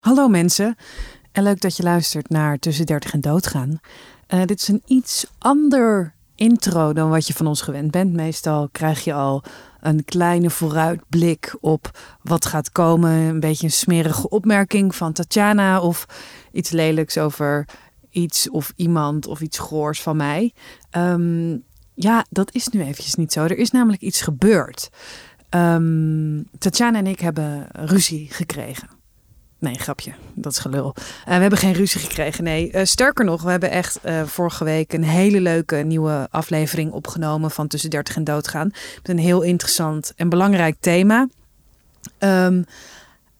Hallo mensen, en leuk dat je luistert naar Tussen 30 en Doodgaan. Uh, dit is een iets ander intro dan wat je van ons gewend bent. Meestal krijg je al een kleine vooruitblik op wat gaat komen. Een beetje een smerige opmerking van Tatjana of iets lelijks over iets of iemand of iets goors van mij. Um, ja, dat is nu eventjes niet zo. Er is namelijk iets gebeurd. Um, Tatjana en ik hebben ruzie gekregen. Nee, grapje. Dat is gelul. Uh, we hebben geen ruzie gekregen. Nee, uh, sterker nog, we hebben echt uh, vorige week een hele leuke nieuwe aflevering opgenomen van Tussen 30 en Doodgaan. Met een heel interessant en belangrijk thema. Um,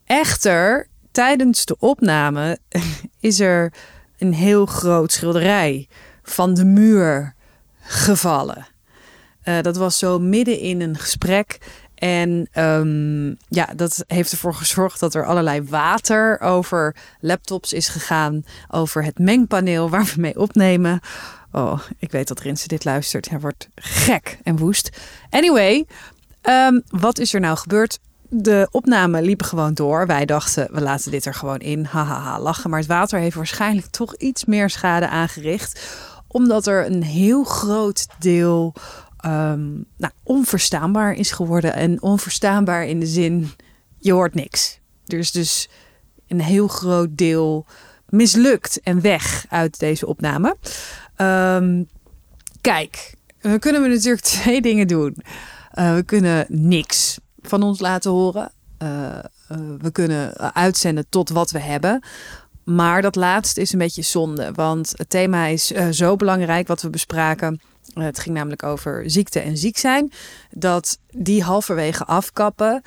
echter, tijdens de opname is er een heel groot schilderij van de muur gevallen. dat was zo midden in een gesprek. En um, ja, dat heeft ervoor gezorgd dat er allerlei water over laptops is gegaan. Over het mengpaneel waar we mee opnemen. Oh, ik weet dat Rinse dit luistert. Hij wordt gek en woest. Anyway, um, wat is er nou gebeurd? De opname liepen gewoon door. Wij dachten, we laten dit er gewoon in. Hahaha, lachen. Maar het water heeft waarschijnlijk toch iets meer schade aangericht. Omdat er een heel groot deel um, nou, onverstaanbaar is geworden. En onverstaanbaar in de zin, je hoort niks. Er is dus een heel groot deel mislukt en weg uit deze opname. Um, kijk, we kunnen we natuurlijk twee dingen doen. Uh, we kunnen niks van ons laten horen. Uh, uh, we kunnen uitzenden tot wat we hebben. Maar dat laatste is een beetje zonde. Want het thema is zo belangrijk wat we bespraken eh, het ging namelijk over ziekte en ziek zijn. Dat die halverwege afkappen.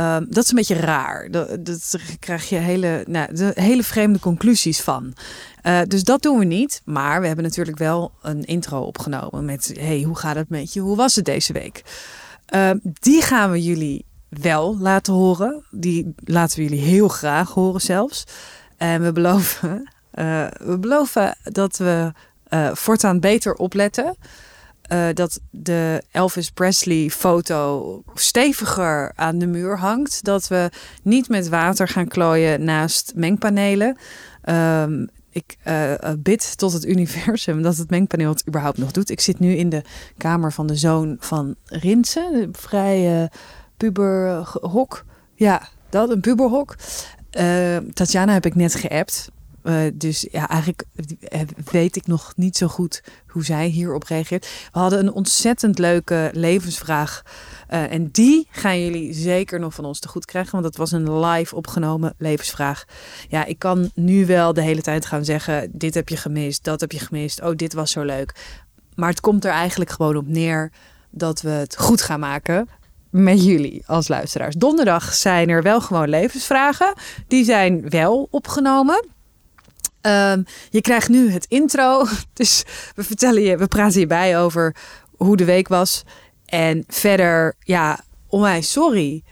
Um, dat is een beetje raar. Dat, krijg je hele, nou, de, hele vreemde conclusies van. Uh, dus dat doen we niet. Maar we hebben natuurlijk wel een intro opgenomen met: hey, hoe gaat het met je? Hoe was het deze week? Uh, die gaan we jullie wel laten horen. Die laten we jullie heel graag horen zelfs. En we beloven, uh, we beloven dat we voortaan beter opletten. Uh, dat de Elvis Presley foto steviger aan de muur hangt. Dat we niet met water gaan klooien naast mengpanelen. Um, ik uh, bid tot het universum dat het mengpaneel het überhaupt nog doet. Ik zit nu in de kamer van de zoon van Rinsen. Vrij uh, puberhok. Ja, dat, een puberhok. Tatjana heb ik net geappt. Uh, dus ja, eigenlijk eh, weet ik nog niet zo goed hoe zij hierop reageert. We hadden een ontzettend leuke levensvraag. Uh, en die gaan jullie zeker nog van ons te goed krijgen. Want dat was een live opgenomen levensvraag. Ja, ik kan nu wel de hele tijd gaan zeggen: dit heb je gemist, dat heb je gemist. Oh, dit was zo leuk. Maar het komt er eigenlijk gewoon op neer dat we het goed gaan maken met jullie als luisteraars. Donderdag zijn er wel gewoon levensvragen. Die zijn wel opgenomen. Um, je krijgt nu het intro. Dus we vertellen je, we praten hierbij over hoe de week was. En verder, ja, onwijs sorry.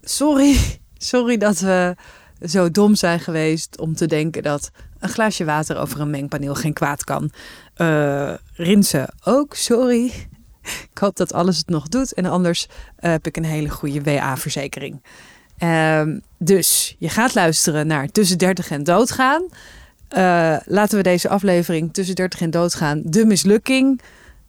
Sorry, sorry dat we zo dom zijn geweest om te denken dat een glaasje water over een mengpaneel geen kwaad kan. Uh, Rinsen ook, sorry. Ik hoop dat alles het nog doet. En anders heb ik een hele goede WA-verzekering. Um, dus je gaat luisteren naar Tussen 30 en Doodgaan. Uh, laten we deze aflevering tussen 30 en doodgaan de mislukking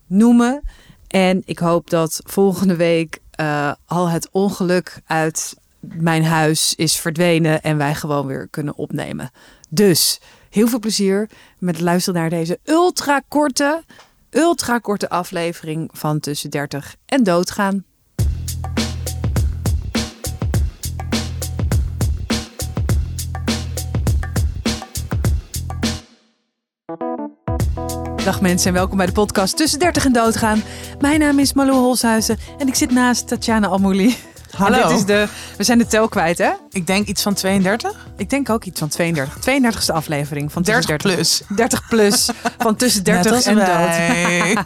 noemen. En ik hoop dat volgende week uh, al het ongeluk uit mijn huis is verdwenen en wij gewoon weer kunnen opnemen. Dus heel veel plezier met luisteren naar deze ultra korte, ultra korte aflevering van tussen 30 en doodgaan. Dag mensen en welkom bij de podcast Tussen 30 en Doodgaan. Mijn naam is Malou Holshuizen en ik zit naast Tatjana Almouli. Hallo. dit is de, we zijn de tel kwijt, hè? Ik denk iets van 32. Ik denk ook iets van 32. 32e aflevering van 30 plus. 30 plus van tussen 30 en dood.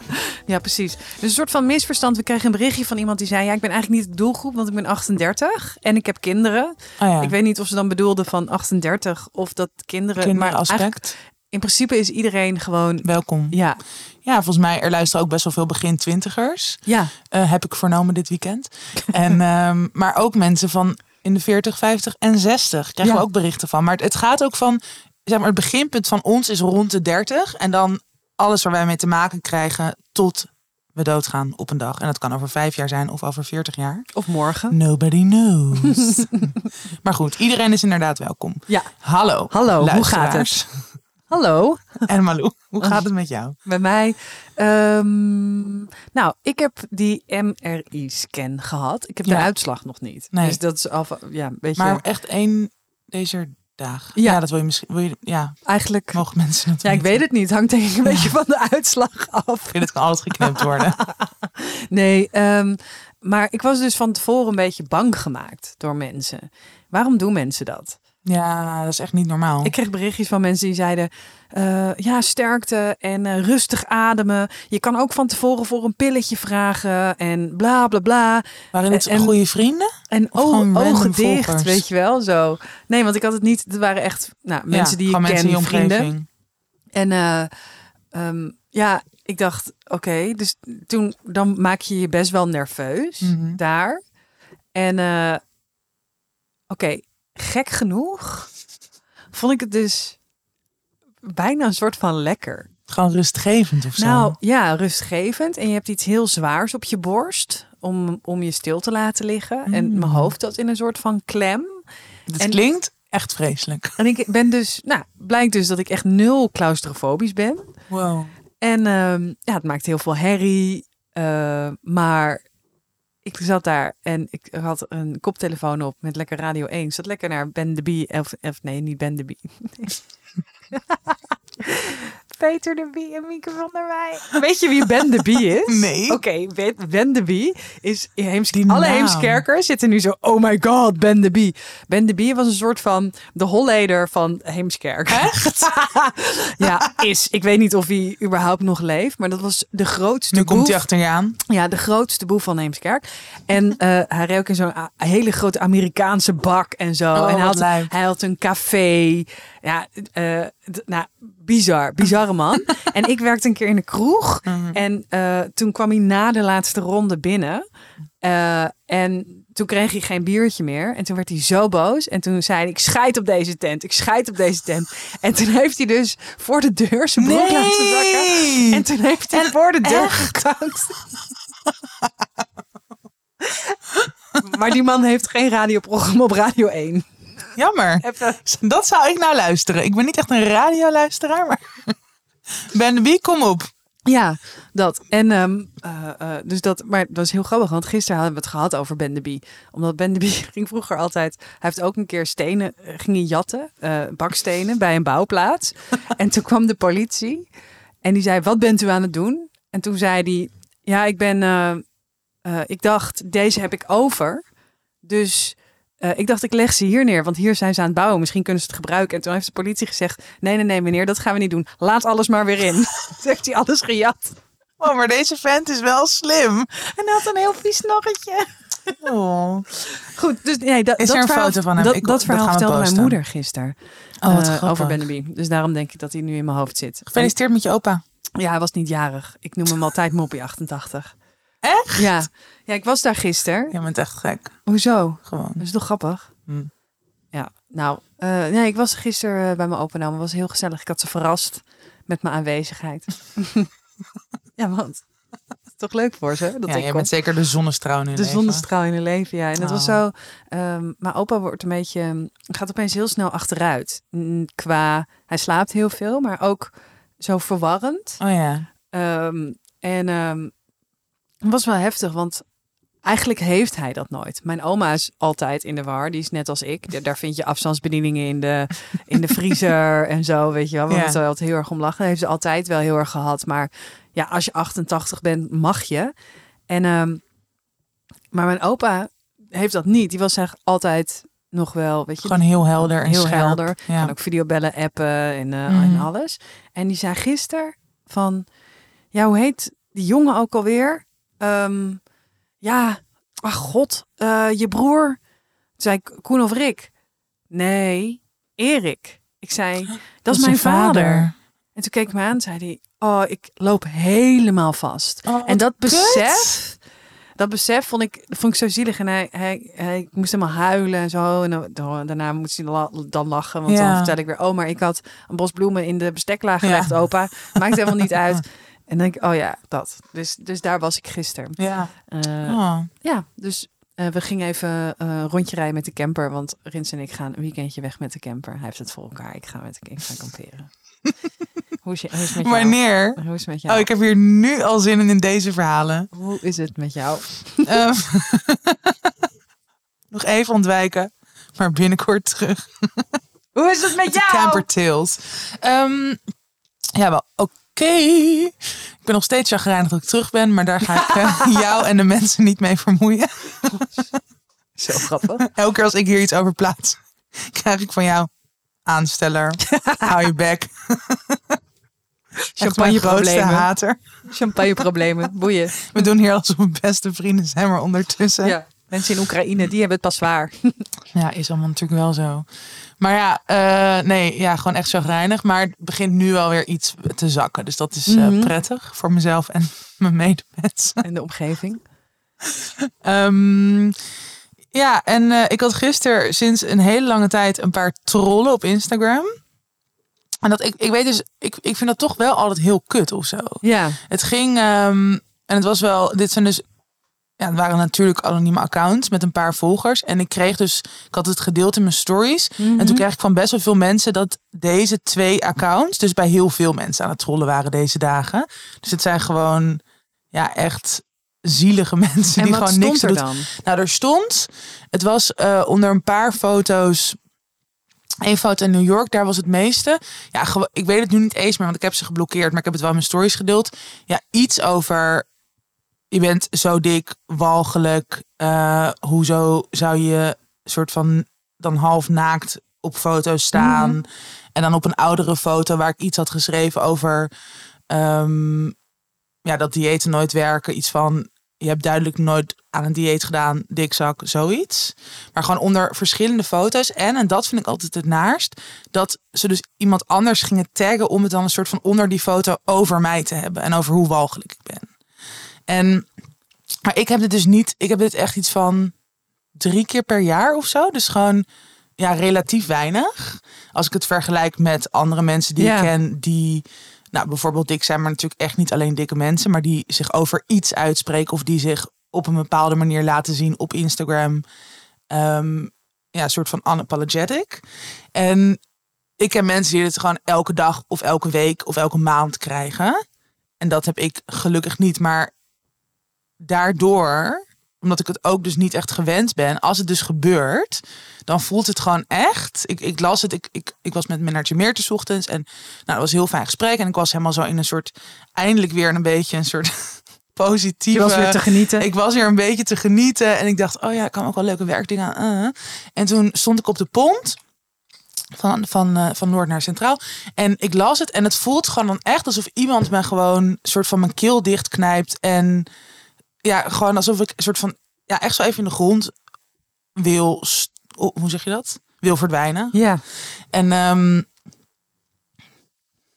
ja, precies. Dus een soort van misverstand. We kregen een berichtje van iemand die zei: Ja, ik ben eigenlijk niet de doelgroep, want ik ben 38 en ik heb kinderen. Oh ja. Ik weet niet of ze dan bedoelden van 38 of dat kinderen. Kinderaspect in principe is iedereen gewoon welkom. Ja. Ja, volgens mij, er luisteren ook best wel veel begin twintigers. Ja. Uh, heb ik vernomen dit weekend. en, um, maar ook mensen van in de 40, 50 en 60. Krijgen Ja. we ook berichten van. Maar het, het gaat ook van, zeg maar, het beginpunt van ons is rond de 30. En dan alles waar wij mee te maken krijgen tot we doodgaan op een dag. En dat kan over vijf jaar zijn of over 40 jaar. Of morgen. Nobody knows. maar goed, iedereen is inderdaad welkom. Ja. Hallo. Hallo, hoe luisteraars. Hallo, En Malou, hoe gaat het met jou? bij mij. Ehm, nou, ik heb die MRI-scan gehad. Ik heb de Ja. uitslag nog niet. Nee. Dus dat is al, ja, een beetje... Maar echt één deze dag. Ja. Ja. dat wil je misschien. Wil je, ja, eigenlijk... mogen mensen Ja, ik weet het niet. Hangt denk ik een beetje van de uitslag af. Ik vind het kan alles geknipt worden. Nee, ehm, maar ik was dus van tevoren een beetje bang gemaakt door mensen. Waarom doen mensen dat? Ja, dat is echt niet normaal. Ik kreeg berichtjes van mensen die zeiden: eh, ja, sterkte en eh, rustig ademen. Je kan ook van tevoren voor een pilletje vragen en bla bla bla. Waren dit en- goede vrienden? En ogen dicht, volgers? weet je wel, zo. Nee, want ik had het niet. Het waren echt nou, mensen Ja, die ik ken, je vrienden. En eh, ehm, ja, ik dacht, oké, dus toen dan maak je je best wel nerveus Mhm. daar. En oké, gek genoeg vond ik het dus bijna een soort van lekker. Gewoon rustgevend of zo. Nou ja, rustgevend. En je hebt iets heel zwaars op je borst om, om je stil te laten liggen. En Mm. mijn hoofd zat in een soort van klem. het en- klinkt echt vreselijk. En ik ben dus, nou, blijkt dus dat ik echt nul claustrofobisch ben. Wow. En ehm, ja, het maakt heel veel herrie. eh, maar ik zat daar en ik had een koptelefoon op met lekker Radio 1. Zat lekker naar Ben de Bie. Of, nee, niet Ben de Bie. Nee. Peter de Bie en Mieke van der Wij. Weet je wie Ben de Bie is? Nee. Oké, Ben- Ben de Bie is Heems, Die alle naam. Heemskerkers zitten nu zo. Oh my god, Ben de Bie. Ben de Bie was een soort van de Holleder van Heemskerk. Echt? ja, is. Ik weet niet of hij überhaupt nog leeft, maar dat was de grootste Nu boef. komt hij achter je aan. Ja, de grootste boef van Heemskerk. En eh, hij reed ook in zo'n hele grote Amerikaanse bak en zo. Oh, en hij had, hij had een café. Ja, eh, nou, bizar. Bizarre man. en ik werkte een keer in de kroeg. Mhm. En eh, toen kwam hij na de laatste ronde binnen. Eh, en toen kreeg hij geen biertje meer. En toen werd hij zo boos. En toen zei hij, ik scheid op deze tent. Ik scheid op deze tent. En toen heeft hij dus voor de deur zijn broek laten zakken. En toen heeft hij voor de deur gekankt. maar die man heeft geen radioprogramma op Radio 1. Jammer. Dat zou ik nou luisteren. Ik ben niet echt een radioluisteraar, maar... Ben de Bie, kom op. Ja, dat. En ehm, eh, eh, dus dat, maar dat was heel grappig, want gisteren hadden we het gehad over Ben de Bie. Omdat Ben de Bie ging vroeger altijd, hij heeft ook een keer stenen, eh, ging hij jatten, bakstenen bij een bouwplaats. en toen kwam de politie en die zei, wat bent u aan het doen? En toen zei hij, ja, ik ben, ik dacht, deze heb ik over. Dus eh, ik dacht, ik leg ze hier neer, want hier zijn ze aan het bouwen. Misschien kunnen ze het gebruiken. En toen heeft de politie gezegd, nee, nee, nee, meneer, dat gaan we niet doen. Laat alles maar weer in. toen heeft hij alles gejat. Oh, maar deze vent is wel slim. En hij had een heel vies snoggetje. Oh, Goed, dus nee, dat, Is dat er een verhaal, foto van hem? Dat, Ik- dat dat verhaal vertelde mijn moeder gisteren oh eh, over Benny Dus daarom denk ik dat hij nu in mijn hoofd zit. Gefeliciteerd met je opa. Ja, hij was niet jarig. Ik noem hem altijd Moppie 88. Echt? Ja. ja, ik was daar gisteren. Je bent echt gek. Hoezo? Gewoon. Dat is toch grappig? Hm. Ja, nou, eh, nee, ik was gisteren eh, bij mijn opa en oma. Het was heel gezellig. Ik had ze verrast met mijn aanwezigheid. ja, want het toch leuk voor ze dat Ja, ik je kom. bent zeker de zonnestraal in je De leven. zonnestraal in hun leven, ja. En het was Oh. zo. ehm mijn opa wordt een beetje. gaat opeens heel snel achteruit. Qua. Hij slaapt heel veel, maar ook zo verwarrend. Oh ja. Ehm, en ehm, het was wel heftig, want eigenlijk heeft hij dat nooit. Mijn oma is altijd in de war. Die is net als ik. Daar- vind je afstandsbedieningen in de, in de vriezer en zo, weet je wel. We Ja. er altijd heel erg om lachen. Dat heeft ze altijd wel heel erg gehad. Maar ja, als je 88 bent, mag je. En, ehm, maar mijn opa heeft dat niet. Die was echt altijd nog wel, weet je, Gewoon heel helder en heel scherp. helder. Ja. Kan ook videobellen, appen en, eh, Mhm. en alles. En die zei gisteren van, ja, hoe heet die jongen ook alweer? Ehm, ja, ach god, eh, je broer. Toen zei ik, Koen of Rick? Nee, Erik. Ik zei, dat is mijn vader. En toen keek ik me aan en zei hij, oh, ik loop helemaal vast. Oh, en dat kut. besef, dat besef vond ik, vond ik zo zielig. En hij, hij, hij moest helemaal huilen en zo. En dan, daarna moest hij la- dan lachen. Want Ja. dan vertel ik weer, oh, maar ik had een bos bloemen in de besteklaag gelegd, opa. Maakt helemaal niet uit. En dan denk ik, oh ja, dat. Dus, dus daar was ik gisteren. Ja. Eh, Oh. Ja, dus eh, we gingen even eh, rondje rijden met de camper. Want Rins en ik gaan een weekendje weg met de camper. Hij heeft het voor elkaar. Ik ga, met, ik ga kamperen. hoe, is je, hoe is het met jou? Wanneer? Hoe is het met jou? Oh, ik heb hier nu al zin in in deze verhalen. Hoe is het met jou? Ehm, nog even ontwijken, maar binnenkort terug. Hoe is het met Met de camper tales. Ehm, ja, wel oké. Ik ben nog steeds chagrijnig dat ik terug ben, maar daar ga ik eh, jou en de mensen niet mee vermoeien. Zo grappig. Elke keer als ik hier iets over plaats, krijg ik van jou aansteller. Hou je bek. Grootste Champagneproblemen. hater. Champagneproblemen. Boeien. We doen hier alsof we beste vrienden zijn, maar ondertussen. Ja. Mensen in Oekraïne, die hebben het pas zwaar. Ja, is allemaal natuurlijk wel zo. Maar ja, eh, nee, ja, gewoon echt chagrijnig. Maar het begint nu wel weer iets te zakken. Dus dat is eh, Mhm. prettig voor mezelf en mijn medemensen. En de omgeving. Ehm, ja, en eh, ik had gisteren sinds een hele lange tijd een paar trollen op Instagram. En dat ik, ik weet dus, ik, ik vind dat toch wel altijd heel kut of zo. Ja. Het ging, ehm, en het was wel, dit zijn dus, ja, het waren natuurlijk anonieme accounts met een paar volgers. En ik kreeg dus, ik had het gedeeld in mijn stories. En toen kreeg ik van best wel veel mensen dat deze twee accounts, dus bij heel veel mensen aan het trollen waren deze dagen. Dus het zijn gewoon, ja, echt zielige mensen En die gewoon niks er doen. dan? Nou, er stond, het was eh, onder een paar foto's. Eén foto in New York, daar was het meeste. Ja, ik weet het nu niet eens meer, want ik heb ze geblokkeerd, maar ik heb het wel in mijn stories gedeeld. Ja, iets over. Je bent zo dik, walgelijk. eh, hoezo zou je soort van dan half naakt op foto's staan? En dan op een oudere foto waar ik iets had geschreven over. ehm, ja, dat diëten nooit werken. Iets van. Je hebt duidelijk nooit aan een dieet gedaan, dikzak, zoiets. Maar gewoon onder verschillende foto's. En, en dat vind ik altijd het naarst, dat ze dus iemand anders gingen taggen om het dan een soort van onder die foto over mij te hebben. En over hoe walgelijk. En, maar ik heb dit dus niet, ik heb dit echt iets van drie keer per jaar of zo. Dus gewoon, ja, relatief weinig. Als ik het vergelijk met andere mensen die Ja. ik ken, die nou, bijvoorbeeld dik zijn, maar natuurlijk echt niet alleen dikke mensen, maar die zich over iets uitspreken of die zich op een bepaalde manier laten zien op Instagram. Ehm, ja, een soort van unapologetic. En ik ken mensen die het gewoon elke dag of elke week of elke maand krijgen. En dat heb ik gelukkig niet. Maar daardoor, omdat ik het ook dus niet echt gewend ben, als het dus gebeurt, dan voelt het gewoon echt. Ik, ik las het, ik, ik, ik was met manager Meertens ochtends en nou, dat was een heel fijn gesprek. En ik was helemaal zo in een soort, eindelijk weer een beetje een soort positieve... Je was weer te genieten. Ik was weer een beetje te genieten en ik dacht, oh ja, ik kan ook wel leuke werkdingen aan. eh. En toen stond ik op de pont van, van, eh, van Noord naar Centraal. En ik las het en het voelt gewoon dan echt alsof iemand me gewoon soort van mijn keel dichtknijpt. En ja, gewoon alsof ik een soort van, ja, echt zo even in de grond wil, hoe zeg je dat? Wil verdwijnen. Ja. En ehm,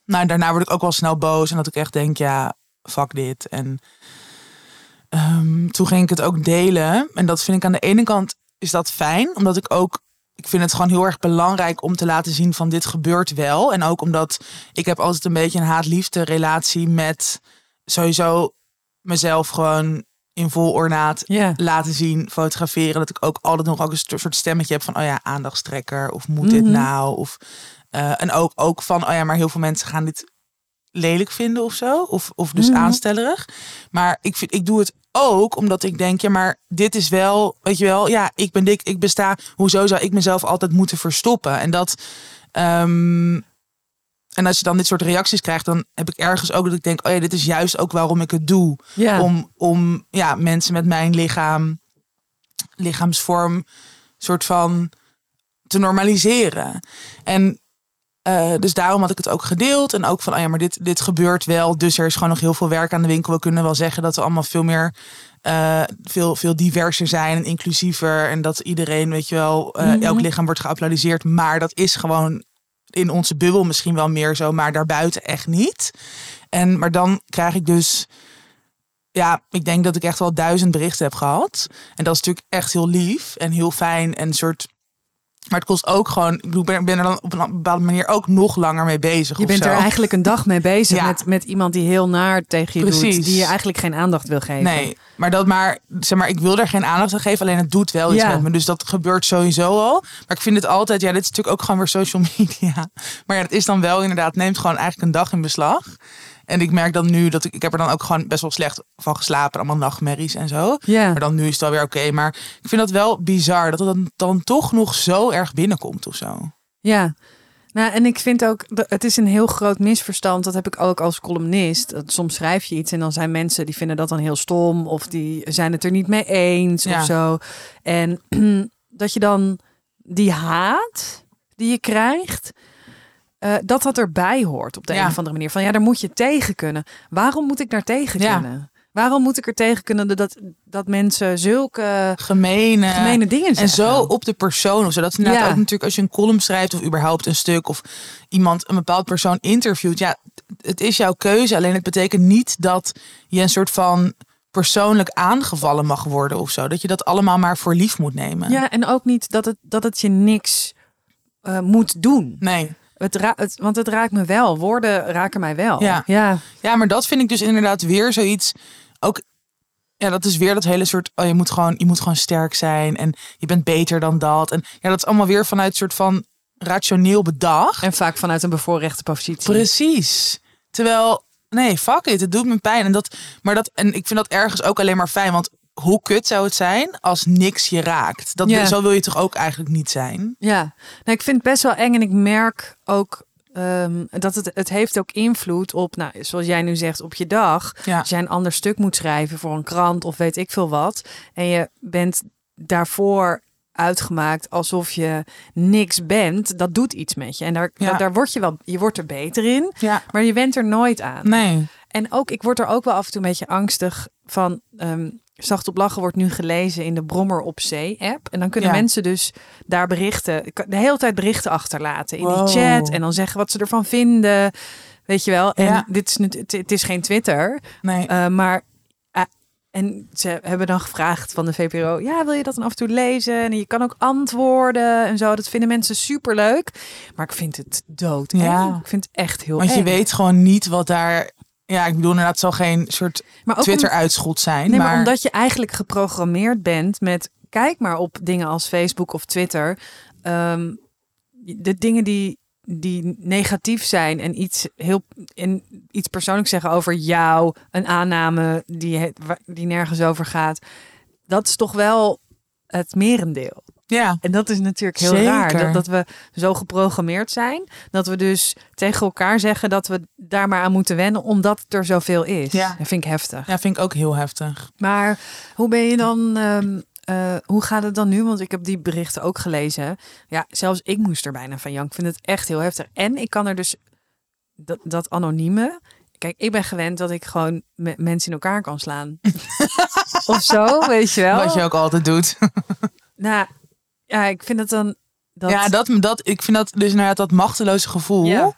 nou, daarna word ik ook wel snel boos. En dat ik echt denk, ja, fuck dit. En ehm, toen ging ik het ook delen. En dat vind ik aan de ene kant is dat fijn. Omdat ik ook, ik vind het gewoon heel erg belangrijk om te laten zien van dit gebeurt wel. En ook omdat ik heb altijd een beetje een haat-liefde relatie met sowieso mezelf gewoon in vol ornaat laten zien, fotograferen. Dat ik ook altijd nog ook een soort stemmetje heb van, oh ja, aandachtstrekker. Of moet dit Mhm. nou? Of, eh, en ook, ook van, oh ja, maar heel veel mensen gaan dit lelijk vinden of zo. Of, of dus Mhm. aanstellerig. Maar ik, vind, ik doe het ook omdat ik denk, ja, maar dit is wel, weet je wel, ja, ik ben dik, ik besta. Hoezo zou ik mezelf altijd moeten verstoppen? En dat... ehm, en als je dan dit soort reacties krijgt, dan heb ik ergens ook dat ik denk, oh ja, dit is juist ook waarom ik het doe Ja. om, om ja, mensen met mijn lichaam, lichaamsvorm, soort van te normaliseren. En eh, dus daarom had ik het ook gedeeld. En ook van, oh ja, maar dit, dit gebeurt wel. Dus er is gewoon nog heel veel werk aan de winkel. We kunnen wel zeggen dat we allemaal veel meer, eh, veel, veel diverser zijn en inclusiever. En dat iedereen, weet je wel, eh, Mhm. elk lichaam wordt geapplaudiseerd. Maar dat is gewoon in onze bubbel misschien wel meer zo, maar daarbuiten echt niet. En, maar dan krijg ik dus ja, ik denk dat ik echt wel duizend berichten heb gehad. En dat is natuurlijk echt heel lief en heel fijn en een soort maar het kost ook gewoon, ik bedoel, ben, ben er dan op een bepaalde manier ook nog langer mee bezig. Je bent zo. er eigenlijk een dag mee bezig Ja. met, met iemand die heel naar tegen je Precies. doet. Die je eigenlijk geen aandacht wil geven. Nee, maar dat maar, zeg maar, ik wil er geen aandacht aan geven, alleen het doet wel iets Ja. met me. Dus dat gebeurt sowieso al. Maar ik vind het altijd, ja, dit is natuurlijk ook gewoon weer social media. Maar ja, dat is dan wel inderdaad, neemt gewoon eigenlijk een dag in beslag. En ik merk dan nu dat ik, ik heb er dan ook gewoon best wel slecht van geslapen, allemaal nachtmerries en zo. Ja. Maar dan nu is het alweer oké. Maar ik vind dat wel bizar dat het dan, dan toch nog zo erg binnenkomt of zo. Ja. Nou, en ik vind ook, het is een heel groot misverstand. Dat heb ik ook als columnist. Dat Soms schrijf je iets en dan zijn mensen die vinden dat dan heel stom. Of die zijn het er niet mee eens Ja. of zo. En dat je dan die haat die je krijgt, eh, dat dat erbij hoort op de Ja. een of andere manier. Van ja, daar moet je tegen kunnen. Waarom moet ik daar tegen Ja. kunnen? Waarom moet ik er tegen kunnen dat, dat mensen zulke Gemene. gemene dingen zeggen? En zo op de persoon of zo. Dat is inderdaad Ja. ook natuurlijk als je een column schrijft of überhaupt een stuk of iemand een bepaald persoon interviewt. Ja, het is jouw keuze. Alleen het betekent niet dat je een soort van persoonlijk aangevallen mag worden of zo. Dat je dat allemaal maar voor lief moet nemen. Ja, en ook niet dat het, dat het je niks eh, moet doen. Nee. Het want het raakt me wel. Woorden raken mij wel. Ja. ja. Ja, maar dat vind ik dus inderdaad weer zoiets. Ook, ja, dat is weer dat hele soort. Oh, je moet gewoon, je moet gewoon sterk zijn en je bent beter dan dat. En ja, dat is allemaal weer vanuit een soort van rationeel bedacht. En vaak vanuit een bevoorrechte positie. Precies. Terwijl, nee, fuck it, het doet me pijn. En dat, maar dat, en ik vind dat ergens ook alleen maar fijn, want hoe kut zou het zijn als niks je raakt? Dat, Ja. Zo wil je toch ook eigenlijk niet zijn? Ja, nou, ik vind het best wel eng en ik merk ook ehm, dat het, het heeft ook invloed op, nou, zoals jij nu zegt, op je dag. Ja. Als jij een ander stuk moet schrijven voor een krant of weet ik veel wat. En je bent daarvoor uitgemaakt alsof je niks bent. Dat doet iets met je. En daar, Ja. daar word je wel, je wordt er beter in. Ja. Maar je bent er nooit aan. Nee. En ook, ik word er ook wel af en toe een beetje angstig van. ehm, Zacht op lachen wordt nu gelezen in de Brommer op Zee app. En dan kunnen Ja. mensen dus daar berichten, de hele tijd berichten achterlaten in Wow. die chat. En dan zeggen wat ze ervan vinden. Weet je wel. En Ja. dit is, het, het is geen Twitter. Nee. eh, maar. eh, en ze hebben dan gevraagd van de VPRO: ja, wil je dat dan af en toe lezen? En je kan ook antwoorden en zo. Dat vinden mensen super leuk. Maar ik vind het dood. Ja. Ik vind het echt heel Want je weet gewoon niet wat daar. Ja, ik bedoel, inderdaad, het zal geen soort Twitter-uitschot zijn. Nee, maar, maar omdat je eigenlijk geprogrammeerd bent met... Kijk maar op dingen als Facebook of Twitter. Ehm, de dingen die, die negatief zijn en iets, heel, en iets persoonlijks zeggen over jou. Een aanname die, die nergens over gaat. Dat is toch wel het merendeel. Ja, En dat is natuurlijk heel Zeker. raar. Dat, dat we zo geprogrammeerd zijn. Dat we dus tegen elkaar zeggen dat we daar maar aan moeten wennen. Omdat er zoveel is. Ja. Dat vind ik heftig. ja, vind ik ook heel heftig. Maar hoe ben je dan? ehm, eh, hoe gaat het dan nu? Want ik heb die berichten ook gelezen. Ja, zelfs ik moest er bijna van janken. Ik vind het echt heel heftig. En ik kan er dus dat, dat anonieme. Kijk, ik ben gewend dat ik gewoon met mensen in elkaar kan slaan. of zo, weet je wel. Wat je ook altijd doet. Nou, ja, ik vind het dan. Dat... Ja, dat, dat, ik vind dat dus inderdaad dat machteloze gevoel. Ja.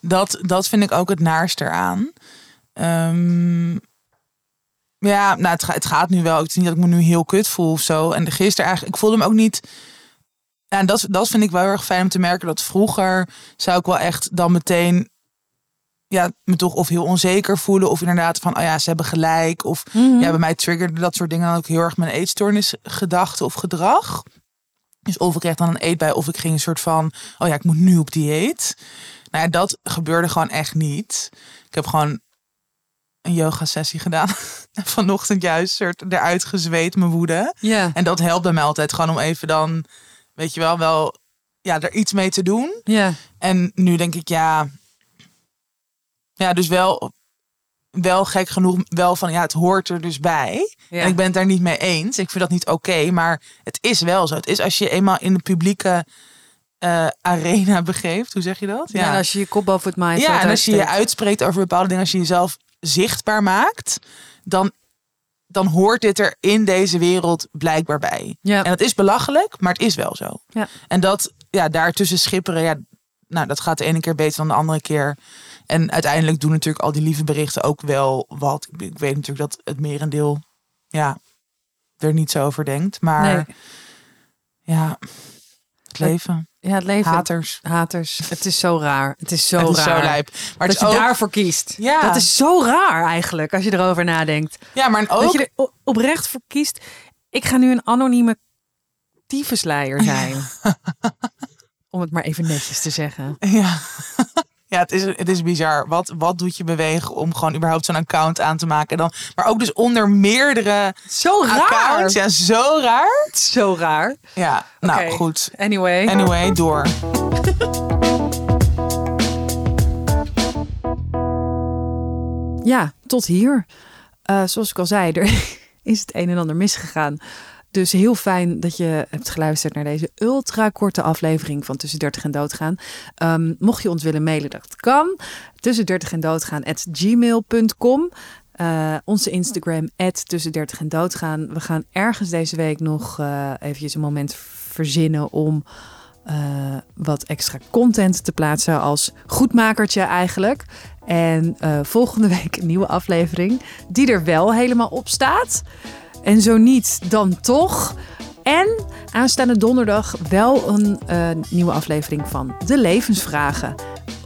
Dat, dat vind ik ook het naarste eraan. Ehm, ja, nou, het, ga- het gaat nu wel. Het is niet dat ik me nu heel kut voel of zo. En de gisteren eigenlijk, ik voelde me ook niet. Ja, en dat, dat vind ik wel heel erg fijn om te merken. Dat vroeger zou ik wel echt dan meteen. Ja, me toch of heel onzeker voelen. Of inderdaad van, oh ja, ze hebben gelijk. Of Mhm. ja, bij mij triggerde dat soort dingen dan ook heel erg mijn eetstoornis gedachte of gedrag. Dus of ik kreeg dan een eetbui of ik ging een soort van, oh ja, ik moet nu op dieet. Nou ja, dat gebeurde gewoon echt niet. Ik heb gewoon een yoga sessie gedaan. En Vanochtend juist soort eruit gezweet mijn woede. Ja, En dat helpt bij mij altijd gewoon om even dan, weet je wel, wel ja, er iets mee te doen. ja, En nu denk ik, ja, ja, dus wel, wel gek genoeg, wel van, ja, het hoort er dus bij. ja. En ik ben het daar niet mee eens. Ik vind dat niet oké, maar het is wel zo. Het is als je eenmaal in de publieke eh, arena begeeft, hoe zeg je dat? Ja, en als je je kop boven het maaiveld ja en als je je uitspreekt over bepaalde dingen, als je jezelf zichtbaar maakt, dan, dan hoort dit er in deze wereld blijkbaar bij. Ja. En dat is belachelijk, maar het is wel zo. Ja. En dat, ja, daartussen schipperen, ja, nou, dat gaat de ene keer beter dan de andere keer. En uiteindelijk doen natuurlijk al die lieve berichten ook wel wat. Ik, weet natuurlijk dat het merendeel ja, er niet zo over denkt. Maar Nee. ja, het leven. Ja, het leven. Haters. Haters. Het is zo raar. Het is zo het is raar. zo lijp. Maar dat je ook, daarvoor kiest. Ja. Dat is zo raar eigenlijk, als je erover nadenkt. Ja, maar ook... Dat je er oprecht voor kiest. Ik ga nu een anonieme tyfusleier zijn. Om het maar even netjes te zeggen. Ja, ja het, is, het is bizar. Wat, wat doet je bewegen om gewoon überhaupt zo'n account aan te maken? En dan, maar ook dus onder meerdere Zo accounts. Ja, zo raar. Zo raar. Ja, nou goed. Anyway. Anyway, door. Ja, tot hier. Eh, zoals ik al zei, er is het een en ander misgegaan. Dus heel fijn dat je hebt geluisterd naar deze ultra korte aflevering van Tussen 30 en Doodgaan. Ehm, mocht je ons willen mailen, dat kan. Tussen 30 en Doodgaan gmail.com. Eh, onze Instagram Tussen 30 en Doodgaan. We gaan ergens deze week nog eh eventjes een moment verzinnen om eh, wat extra content te plaatsen als goedmakertje eigenlijk. En volgende week een nieuwe aflevering die er wel helemaal op staat. En zo niet, dan toch. En aanstaande donderdag wel een eh, nieuwe aflevering van De Levensvragen.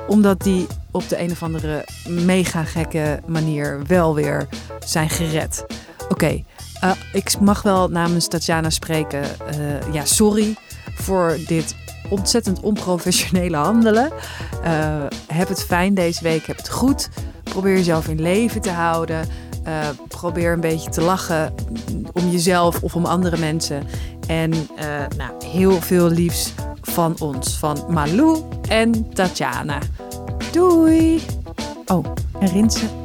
Omdat die op de een of andere mega gekke manier wel weer zijn gered. Oké, eh, ik mag wel namens Tatjana spreken. Eh, ja, sorry voor dit ontzettend onprofessionele handelen. Heb het fijn deze week, heb het goed. Probeer jezelf in leven te houden. Eh, probeer een beetje te lachen om jezelf of om andere mensen. En eh, nou, heel veel liefs van ons, van Malou en Tatjana. Doei! Oh, en Rinse